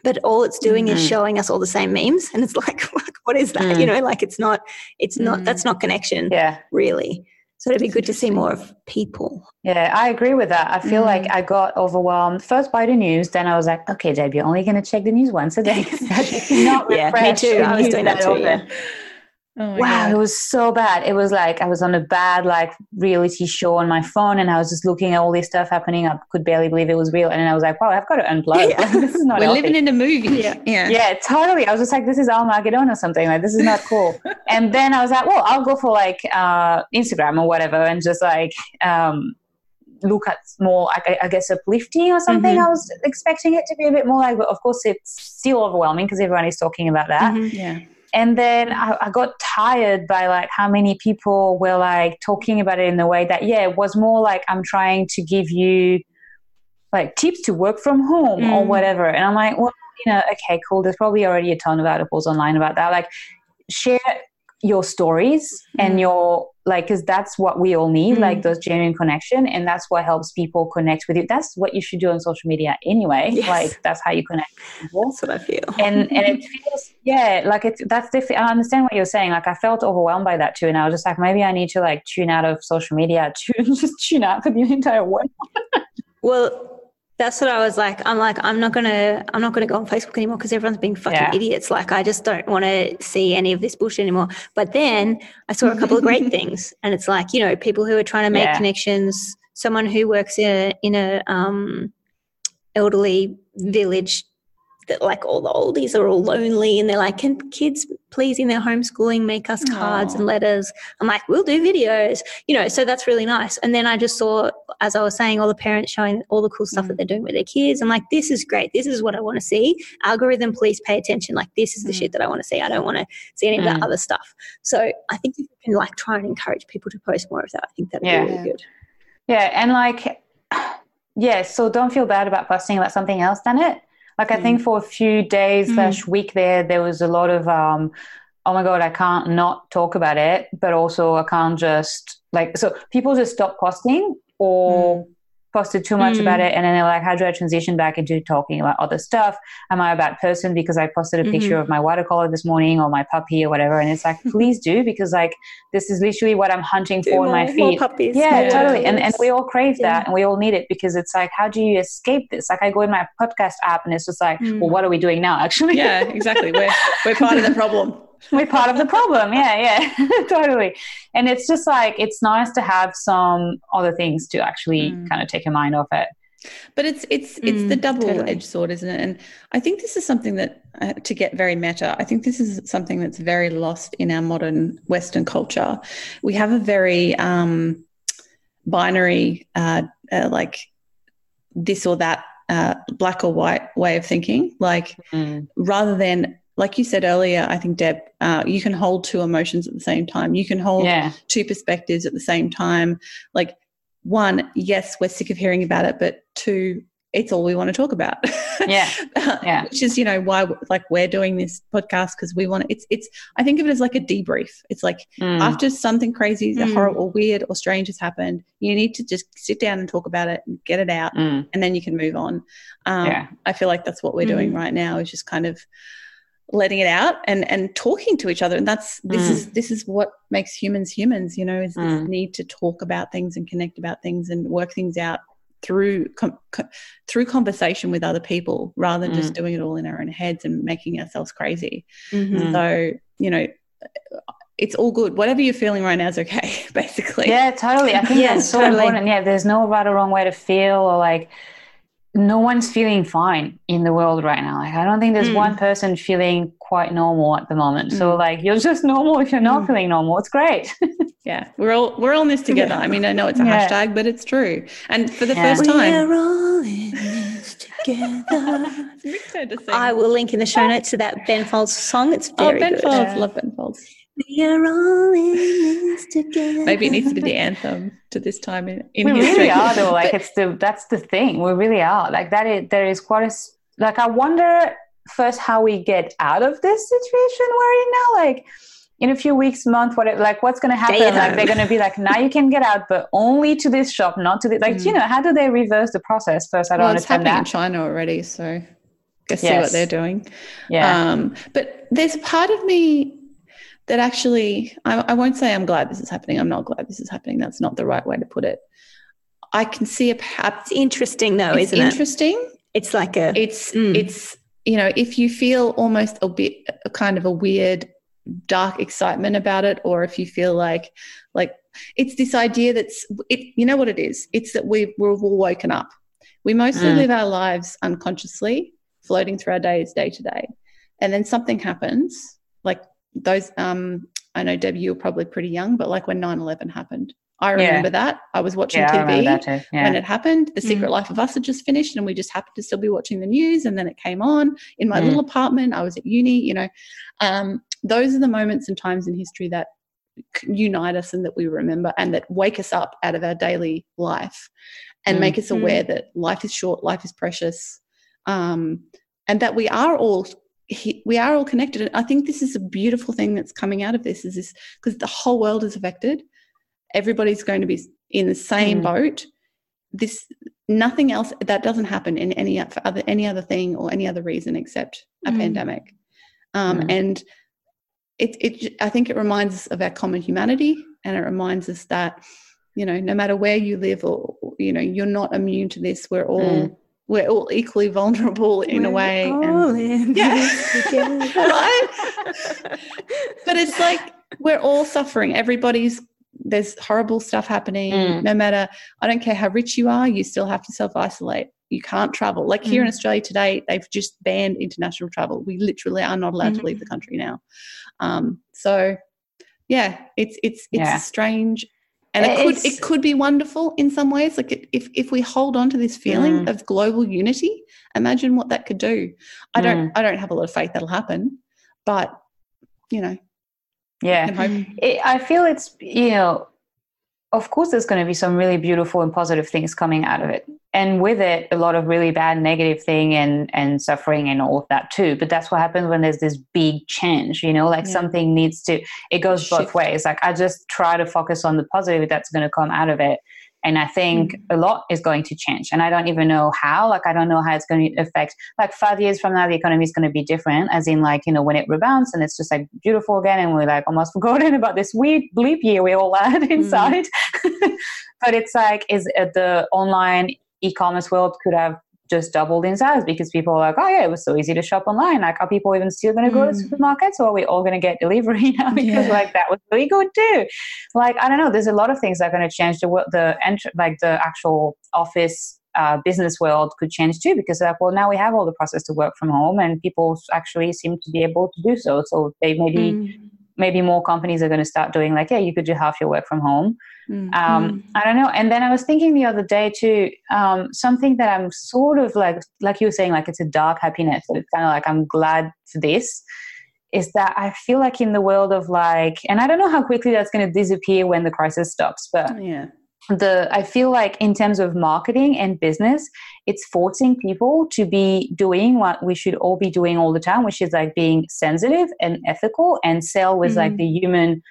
but all it's doing mm-hmm. is showing us all the same memes, and it's like, what is that? Mm. You know, like it's not, it's not. That's mm. not connection. Yeah, really. So it'd be good to see more of people. Yeah, I agree with that. I feel mm. like I got overwhelmed first by the news. Then I was like, okay, Deb, you're only going to check the news once a day. yeah, me too. I was doing that, that too. Yeah. Oh wow, God. it was so bad. It was like I was on a bad like reality show on my phone, and I was just looking at all this stuff happening. I could barely believe it was real, and I was like, "Wow, I've got to unplug. Yeah. this is not. We're healthy. living in a movie. Yeah, yeah, yeah, totally. I was just like, "This is Armageddon or something. Like, this is not cool." and then I was like, "Well, I'll go for like uh, Instagram or whatever, and just like." Um, look at more, I, I, guess, uplifting or something. Mm-hmm. I was expecting it to be a bit more like, but of course, it's still overwhelming because everyone is talking about that. Mm-hmm. Yeah and then I, I, got tired by like how many people were like talking about it in the way that yeah it was more like i'm trying to give you like tips to work from home mm. or whatever. And i'm like well you know okay cool. There's probably already a ton of articles online about that. Like share your stories mm. and your like because that's what we all need mm. like those genuine connection and that's what helps people connect with you. That's what you should do on social media anyway. Yes. like that's how you connect that's what i feel. And and it feels yeah like it's that's different. I understand what you're saying. Like i felt overwhelmed by that too and i was just like maybe i need to like tune out of social media to just tune out for the entire world. Well that's what I was like. I'm like, I'm not gonna, I'm not gonna go on Facebook anymore because everyone's being fucking yeah. idiots. Like, I just don't want to see any of this bullshit anymore. But then I saw a couple of great things, and it's like, you know, people who are trying to make yeah. connections. Someone who works in a, in a um, elderly village that like all the oldies are all lonely and they're like, can kids please in their homeschooling make us cards Aww. and letters? I'm like, we'll do videos, you know, so that's really nice. And then I just saw, as I was saying, all the parents showing all the cool stuff mm. that they're doing with their kids. I'm like, this is great. This is what I want to see. Algorithm, please pay attention. Like, this is the mm. shit that I want to see. I don't want to see any of that mm. other stuff. So I think if you can like try and encourage people to post more of that, I think that'd yeah. be really good. Yeah. And like, yeah, so don't feel bad about posting about something else than it like I think mm. for a few days mm. slash week there, there was a lot of um, oh my god, I can't not talk about it, but also I can't just like so people just stop posting or mm posted too much mm. about it. And then they're like how do i transition back into talking about other stuff? Am i a bad person because i posted a mm-hmm. picture of my watercolor this morning or my puppy or whatever? And it's like please do because like this is literally what i'm hunting do for in my feed puppies. Yeah, yeah, totally. And, and we all crave yeah. that and we all need it because it's like how do you escape this? Like i go in my podcast app and it's just like mm. well what are we doing now actually? Yeah exactly. We're, we're part of the problem we're part of the problem. Yeah yeah totally. And it's just like it's nice to have some other things to actually mm. kind of take your mind off it. But it's it's it's mm, the double edged sword isn't it? And i think this is something that uh, to get very meta i think this is something that's very lost in our modern western culture. We have a very um binary uh, uh like this or that uh, black or white way of thinking. Like mm. rather than like you said earlier, I think, Deb, uh, you can hold two emotions at the same time. You can hold yeah. two perspectives at the same time. Like, one, yes, we're sick of hearing about it, but two, it's all we want to talk about. Yeah. yeah. Which is, you know, why like we're doing this podcast because we want to, it's, it's, I think of it as like a debrief. It's like mm. after something crazy, mm. horrible or weird or strange has happened, you need to just sit down and talk about it and get it out mm. and then you can move on. Um, yeah. I feel like that's what we're doing mm. right now is just kind of, letting it out and and talking to each other and that's this mm. is this is what makes humans humans you know is this mm. need to talk about things and connect about things and work things out through com- co- through conversation with other people rather than mm. just doing it all in our own heads and making ourselves crazy mm-hmm. so you know it's all good whatever you're feeling right now is okay basically yeah totally i think yeah, that's so totally. important yeah there's no right or wrong way to feel or like no one's feeling fine in the world right now. Like I don't think there's mm. one person feeling quite normal at the moment. Mm. So like you're just normal if you're not mm. feeling normal. It's great. yeah, we're all we're all in this together. I mean, I know it's a yeah. hashtag, but it's true. And for the yeah. first time, we're all in this together. I will link in the show notes to that Ben Folds song. It's oh, very oh, Ben good. Folds, love Ben Folds. We are all in this together. Maybe it needs to be the anthem to this time in, in we history. really are though. Like it's the that's the thing. We really are. Like that. Is, there is quite a like. I wonder first how we get out of this situation we're in now. Like in a few weeks, month, whatever, like what's going to happen? Stay Like they're going to be like, now you can get out, but only to this shop, not to the, like, you know, how do they reverse the process first? I don't well, it's understand happening in. China already, so guess see what they're doing. Yeah. Um, but there's a part of me that actually, I, I won't say I'm glad this is happening. I'm not glad this is happening. That's not the right way to put it. I can see a It's interesting though, it's isn't it? interesting. It's like a It's Mm. it's you know if you feel almost a bit a kind of a weird dark excitement about it, or if you feel like like it's this idea that's it. You know what it is? It's that we we're all woken up. We mostly Mm. live our lives unconsciously, floating through our days day to day, and then something happens. Like those, um, I know Debbie, you're probably pretty young, but like when 9-11 happened, I Yeah. remember that. I was watching yeah, TV. Yeah. when it happened. The Mm. Secret Life of Us had just finished, and we just happened to still be watching the news. And then it came on in my Mm. little apartment. I was at uni. You know, um, those are the moments and times in history that unite us and that we remember, and that wake us up out of our daily life, and Mm. make us aware that life is short, life is precious, um, and that we are all. He- We are all connected. And I think this is a beautiful thing that's coming out of this. Is this because the whole world is affected? Everybody's going to be in the same Mm. boat this nothing else that doesn't happen in any for other any other thing or any other reason except a Mm. pandemic um, Mm. and it, it i think it reminds us of our common humanity and it reminds us that you know no matter where you live or you know you're not immune to this we're all Mm. We're all equally vulnerable in a We're way and- Yeah. Right? but it's like we're all suffering everybody's there's horrible stuff happening Mm. no matter i don't care how rich you are you still have to self-isolate you can't travel like here in Mm. australia today they've just banned international travel we literally are not allowed to Mm. leave the country now um, so yeah it's it's it's Yeah. strange and it could it could be wonderful in some ways like it, if if we hold on to this feeling Mm. of global unity imagine what that could do i don't Mm. i don't have a lot of faith that'll happen but you know yeah. it, I feel it's you know, of course, there's going to be some really beautiful and positive things coming out of it, and with it, a lot of really bad, negative thing and and suffering and all of that too. But that's what happens when there's this big change. You know, like Yeah. something needs to. It goes both ways. Like I just try to focus on the positive that's going to come out of it. And I think Mm. a lot is going to change. And I don't even know how. Like, I don't know how it's going to affect. Like, five years from now, the economy is going to be different, as in, like, you know, when it rebounds and it's just like beautiful again, and we're like almost forgotten about this weird bleep year we all had inside. but it's like, is it the online e commerce world could have just doubled in size because people are like, oh, yeah, it was so easy to shop online. Like, are people even still going to go to Mm. supermarkets or are we all going to get delivery now? because, Yeah. like, that was really good too like i don't know there's a lot of things that are going to change the the like the actual office uh, business world could change too because like well now we have all the process to work from home and people actually seem to be able to do so so they maybe Mm. Maybe more companies are going to start doing like yeah you could do half your work from home um, Mm. I don't know. And then I was thinking the other day too, um, something that I'm sort of like, like you were saying, like it's a dark happiness. But it's kind of like I'm glad for this. Is that I feel like in the world of like, and I don't know how quickly that's going to disappear when the crisis stops, but yeah the I feel like in terms of marketing and business, it's forcing people to be doing what we should all be doing all the time, which is like being sensitive and ethical and sell with like Mm. the human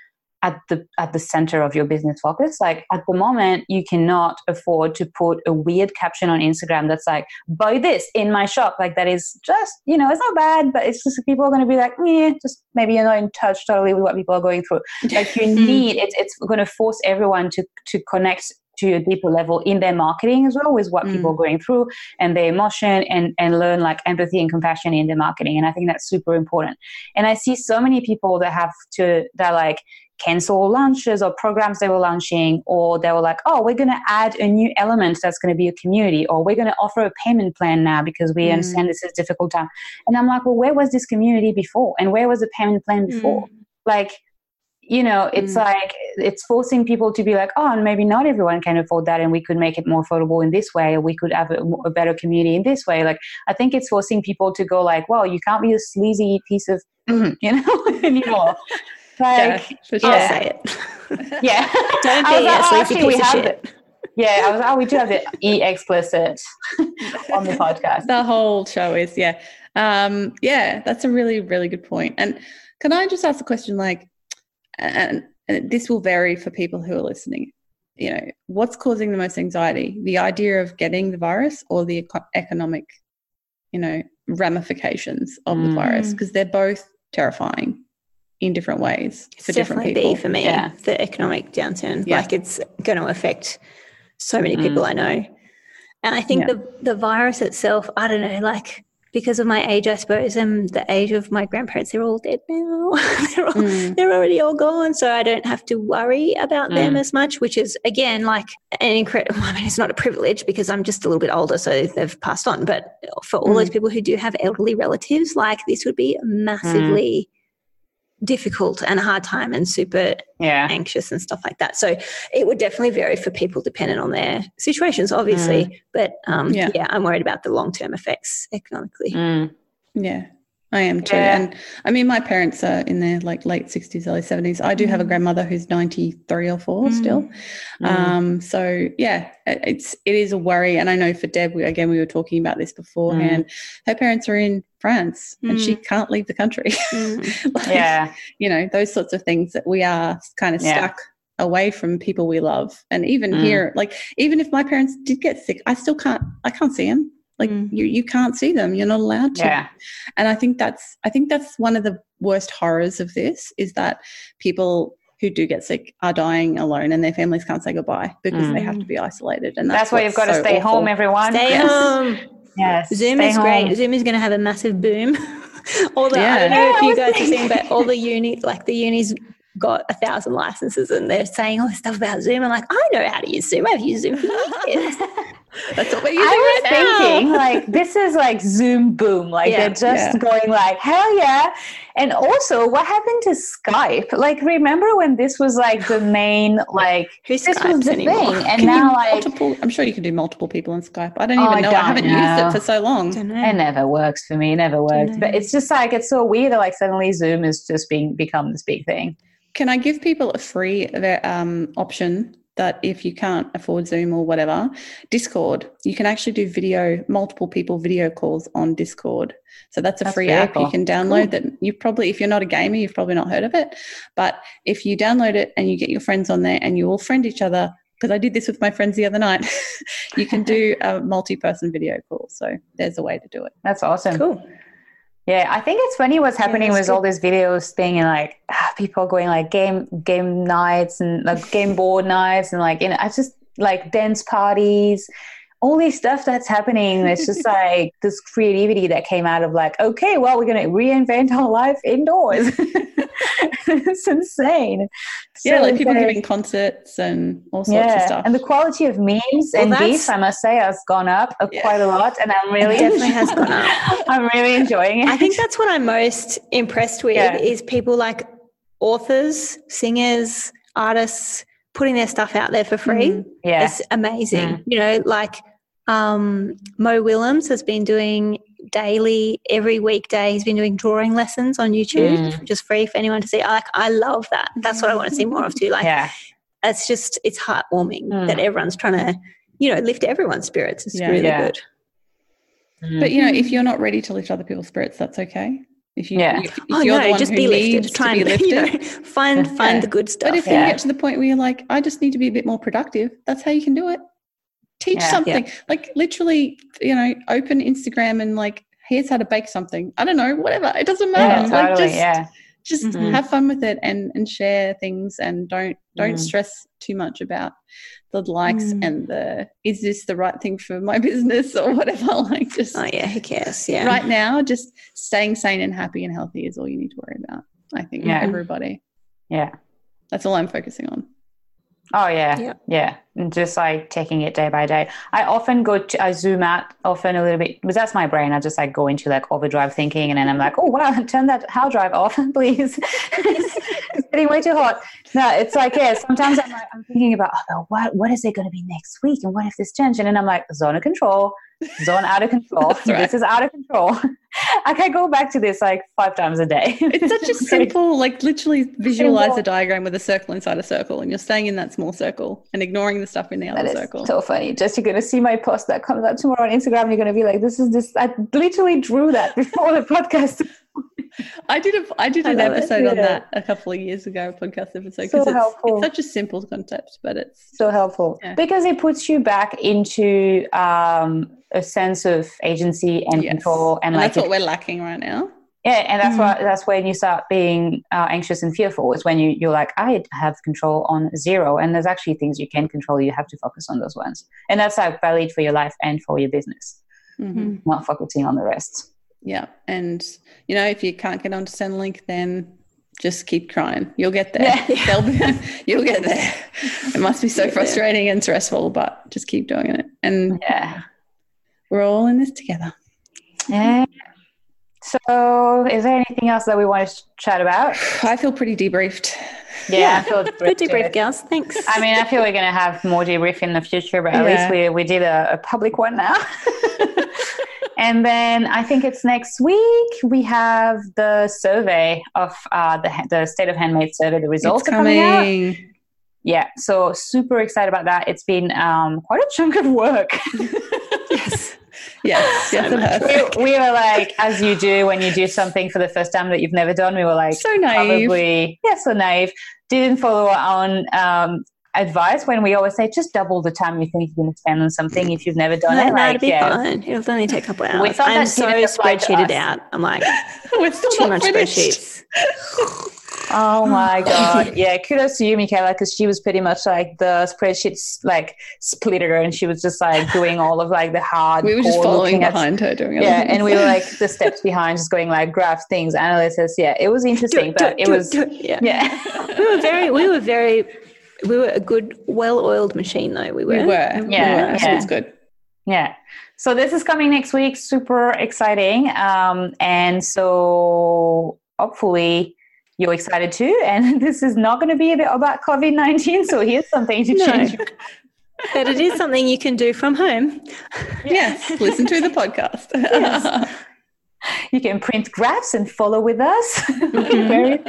at the at the center of your business focus. Like at the moment, you cannot afford to put a weird caption on Instagram that's like "buy this in my shop." Like that is just you know it's not bad, but it's just people are going to be like, yeah, just maybe you're not in touch totally with what people are going through. Like you need it's it's going to force everyone to to connect to a deeper level in their marketing as well with what Mm. people are going through and their emotion and and learn like empathy and compassion in their marketing and i think that's super important and i see so many people that have to that like cancel launches or programs they were launching or they were like oh we're going to add a new element that's going to be a community or we're going to offer a payment plan now because we Mm. understand this is a difficult time. And i'm like well where was this community before? And where was the payment plan before? Like you know it's Mm. like it's forcing people to be like oh and maybe not everyone can afford that and we could make it more affordable in this way or we could have a, a better community in this way. Like i think it's forcing people to go like well you can't be a sleazy piece of you know anymore like for I'll sure. Yeah. say it. yeah Don't be like, a oh, we piece of have shit. it. yeah i was oh we do have the e explicit on the podcast the whole show is yeah um yeah that's a really really good point. and can i just ask a question like and, and this will vary for people who are listening. You know, what's causing the most anxiety? The idea of getting the virus or the eco- economic, you know, ramifications of the Mm. virus? Because they're both terrifying in different ways It's for different definitely people. For me. Yeah. The economic downturn, Yeah. like it's going to affect so many Mm. people I know, and I think Yeah. the the virus itself. I don't know, like because of my age, I suppose, and the age of my grandparents, they're all dead now. they're all, Mm. they're already all gone, so I don't have to worry about them Mm. as much. Which is again like an incredible. I mean, it's not a privilege because I'm just a little bit older, so they've passed on. But for all those people who do have elderly relatives, like this would be massively difficult and a hard time and super Yeah. anxious and stuff like that. So it would definitely vary for people depending on their situations, obviously. But um, Yeah. yeah. I'm worried about the long term effects economically. Mm. Yeah, I am too. Yeah. And I mean, my parents are in their like late 60s, early 70s. I do have a Mm. grandmother who's 93 or 4 Mm. still. Mm. Um, so yeah, it- it's it is a worry. And I know for Deb, we, again, we were talking about this beforehand. Her parents are in France and she can't leave the country. Mm. Like, Yeah. you know, those sorts of things that we are kind of Yeah. stuck away from people we love. And even Mm. here, like even if my parents did get sick, I still can't I can't see them. Like Mm. you you can't see them. You're not allowed to. Yeah. And I think that's I think that's one of the worst horrors of this is that people who do get sick are dying alone and their families can't say goodbye because they have to be isolated. And that's, That's why you've got what's to so stay awful. home, everyone. Stay Yes. home. Yes. Zoom stay is great. Zoom is going to have a massive boom. all the, I don't know Yeah, if you was guys have thinking- seen, but all the uni, like the unis got a thousand licenses and they're saying all this stuff about Zoom. I'm like, I know how to use Zoom. I've used Zoom for years. That's what we're using I was right now. thinking, like, this is like Zoom boom. Like, Yeah. they're just Yeah. going, like, hell yeah. And also, what happened to Skype? Like, remember when this was like the main, like, Who this was Skypes the anymore? thing. And Can now, like, multiple I'm sure you can do multiple people on Skype. I don't Oh, even I know. I, don't haven't used it for so long. it never works for me. It never works. But it's just like, it's so weird that, like, suddenly Zoom is just being become this big thing. Can I give people a free um, option that if you can't afford Zoom or whatever, Discord, you can actually do video, multiple people video calls on Discord. So that's a That's free app you can download that you probably, if you're not a gamer, you've probably not heard of it. But if you download it and you get your friends on there and you all friend each other, because I did this with my friends the other night, you can do a multi person video call. So there's a way to do it. That's awesome. Cool. Yeah, I think it's funny what's happening that's with all these videos thing and like ah, people going like game game nights and like game board nights and like you know I just like dance parties, all this stuff that's happening. It's just like this creativity that came out of like okay, well we're gonna reinvent our life indoors. it's insane. Yeah, So like people insane. giving concerts and all sorts of stuff. and the quality of memes Well, and that's- gifs, I must say, has gone up uh, Yeah. quite a lot, and I'm really definitely has gone up. I'm really enjoying it. I think that's what I'm most impressed with Yeah. is people like authors, singers, artists putting their stuff out there for free. Mm. yeah, It's amazing. Mm. You know, like um, Mo Willems has been doing daily, every weekday. He's been doing drawing lessons on YouTube, Mm. just free for anyone to see. I, like, I love that. That's what I want to see more of too. Like, yeah. it's just, it's heartwarming Mm. that everyone's trying to, you know, lift everyone's spirits. It's Yeah. really Yeah. good. But you know, if you're not ready to lift other people's spirits, that's okay. If you, Yeah. if, if oh you're the no, one just who be needs lifted. Try to be and lifted, you know, find find Yeah. the good stuff. but if Yeah. you get to the point where you're like, I just need to be a bit more productive, that's how you can do it. Teach Yeah. something, like literally, you know, open Instagram and like, here's how to bake something. I don't know, whatever. It doesn't Yeah, matter. like totally. just, yeah. just Mhm. have fun with it and and share things and don't don't Mm. stress too much about the likes Mm. and the is this the right thing for my business or whatever. Like just oh yeah, who cares? Yeah. right now, just staying sane and happy and healthy is all you need to worry about. I think Yeah. everybody. Yeah. That's all I'm focusing on. Oh yeah, Yeah. yeah, And just like taking it day by day. I often go to I zoom out often a little bit because that's my brain. I just like go into like overdrive thinking, and then I'm like, oh wow, turn that hard drive off, please. it's getting way too hot. No, it's like yeah. Sometimes I'm like I'm thinking about oh what what is it going to be next week, and what if this changes? And then I'm like zone of control, zone out of control. Right. This is out of control. I can go back to this like five times a day. It's such a simple, like literally visualize Simple. a diagram with a circle inside a circle, and you're staying in that small circle and ignoring the stuff in the That other is circle. so funny. Just you're gonna see my post that comes out tomorrow on Instagram. And you're gonna be like, "This is this." I literally drew that before the podcast. I did a I did an it. episode on that a couple of years ago, a podcast episode, So it's, helpful. it's such a simple concept, but it's so helpful Yeah. because it puts you back into um, a sense of agency and Yes. control and, and like that's what we're lacking right now. Yeah and that's Mm. what that's when you start being uh, anxious and fearful is when you you're like i have control on zero and there's actually things you can control you have to focus on those ones and that's like valid for your life and for your business Mhm. not focusing on the rest Yeah, and you know if you can't get onto Centrelink, then just keep trying. You'll get there. Yeah. They'll be, you'll get there. It must be so frustrating and stressful, but just keep doing it. And yeah we're all in this together. yeah so is there anything else that we want to chat about I feel pretty debriefed. yeah, I feel Good debrief, girls. Thanks. I mean, I feel we're going to have more debrief in the future, but at Yeah. least we, we did a, a public one now. and then I think it's next week we have the survey of uh, the, the State of Handmade survey. The results it's are coming out. Yeah, so super excited about that. It's been um, quite a chunk of work. yes. Yes, yes, it has. we, we were like, as you do when you do something for the first time that you've never done, we were like, So naive. probably yeah so naive didn't follow our own um, advice when we always say just double the time you think you're going to spend on something if you've never done No, it no, like it'll be yeah fine. It'll only take a couple We hours. thought I'm so didn't apply to spreadsheeted out. I'm like, We're still too much finished. spreadsheets. Oh my god yeah kudos to you michaela because she was pretty much like the spreadsheets like splitter and she was just like doing all of like the hard We were just core following looking at- behind her doing it. yeah and we were like the steps behind just going like graph things analysis yeah it was interesting but it was yeah. yeah we were very, we were very, we were a good, well-oiled machine, though. We were. we were. Yeah, we were. So yeah. it's good. Yeah. So this is coming next week. Super exciting. Um, and so hopefully you're excited too. And this is not going to be a bit about COVID 19. So here's something to No. change. But it is something you can do from home. Yes, listen to the podcast. Yes. You can print graphs and follow with us. very,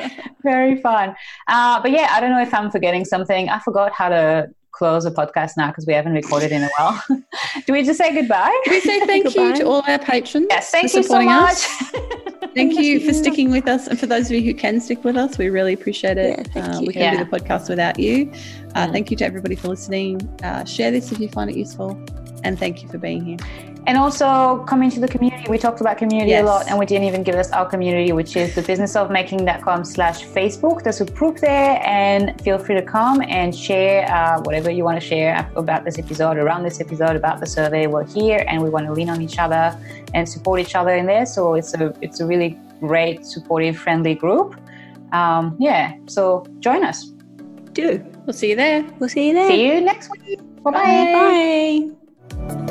very fun. Uh, but yeah, I don't know if I'm forgetting something. I forgot how to close a podcast now because we haven't recorded in a while. Do we just say goodbye? we say thank you to all our patrons. Yes, thank for you so supporting much. Us. Thank you for sticking with us. And for those of you who can stick with us, we really appreciate it. Yeah, Uh, we can't Yeah. do the podcast without you. Uh, Mm. Thank you to everybody for listening. Uh, share this if you find it useful. And thank you for being here. And also come into the community. We talked about community Yes. a lot and we didn't even give us our community, which is the businessofmaking.com slash Facebook. There's a group there and feel free to come and share uh, whatever you want to share about this episode, around this episode, about the survey. We're here and we want to lean on each other and support each other in there. So it's a, it's a really great, supportive, friendly group. Um, yeah, so join us. Do. We'll see you there. We'll see you there. See you next week. Bye-bye. Bye. Hey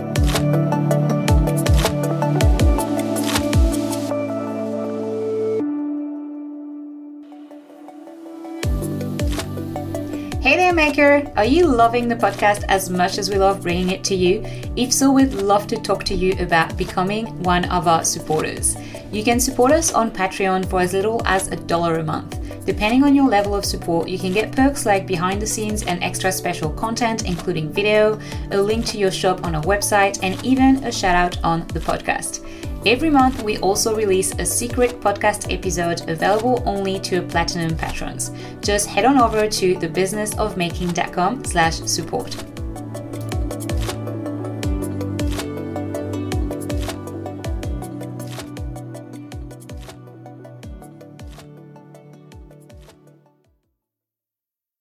there, Maker! Are you loving the podcast as much as we love bringing it to you? If so, we'd love to talk to you about becoming one of our supporters. You can support us on Patreon for as little as a dollar a month. Depending on your level of support, you can get perks like behind the scenes and extra special content, including video, a link to your shop on our website, and even a shout out on the podcast. Every month, we also release a secret podcast episode available only to platinum patrons. Just head on over to thebusinessofmaking.com slash support.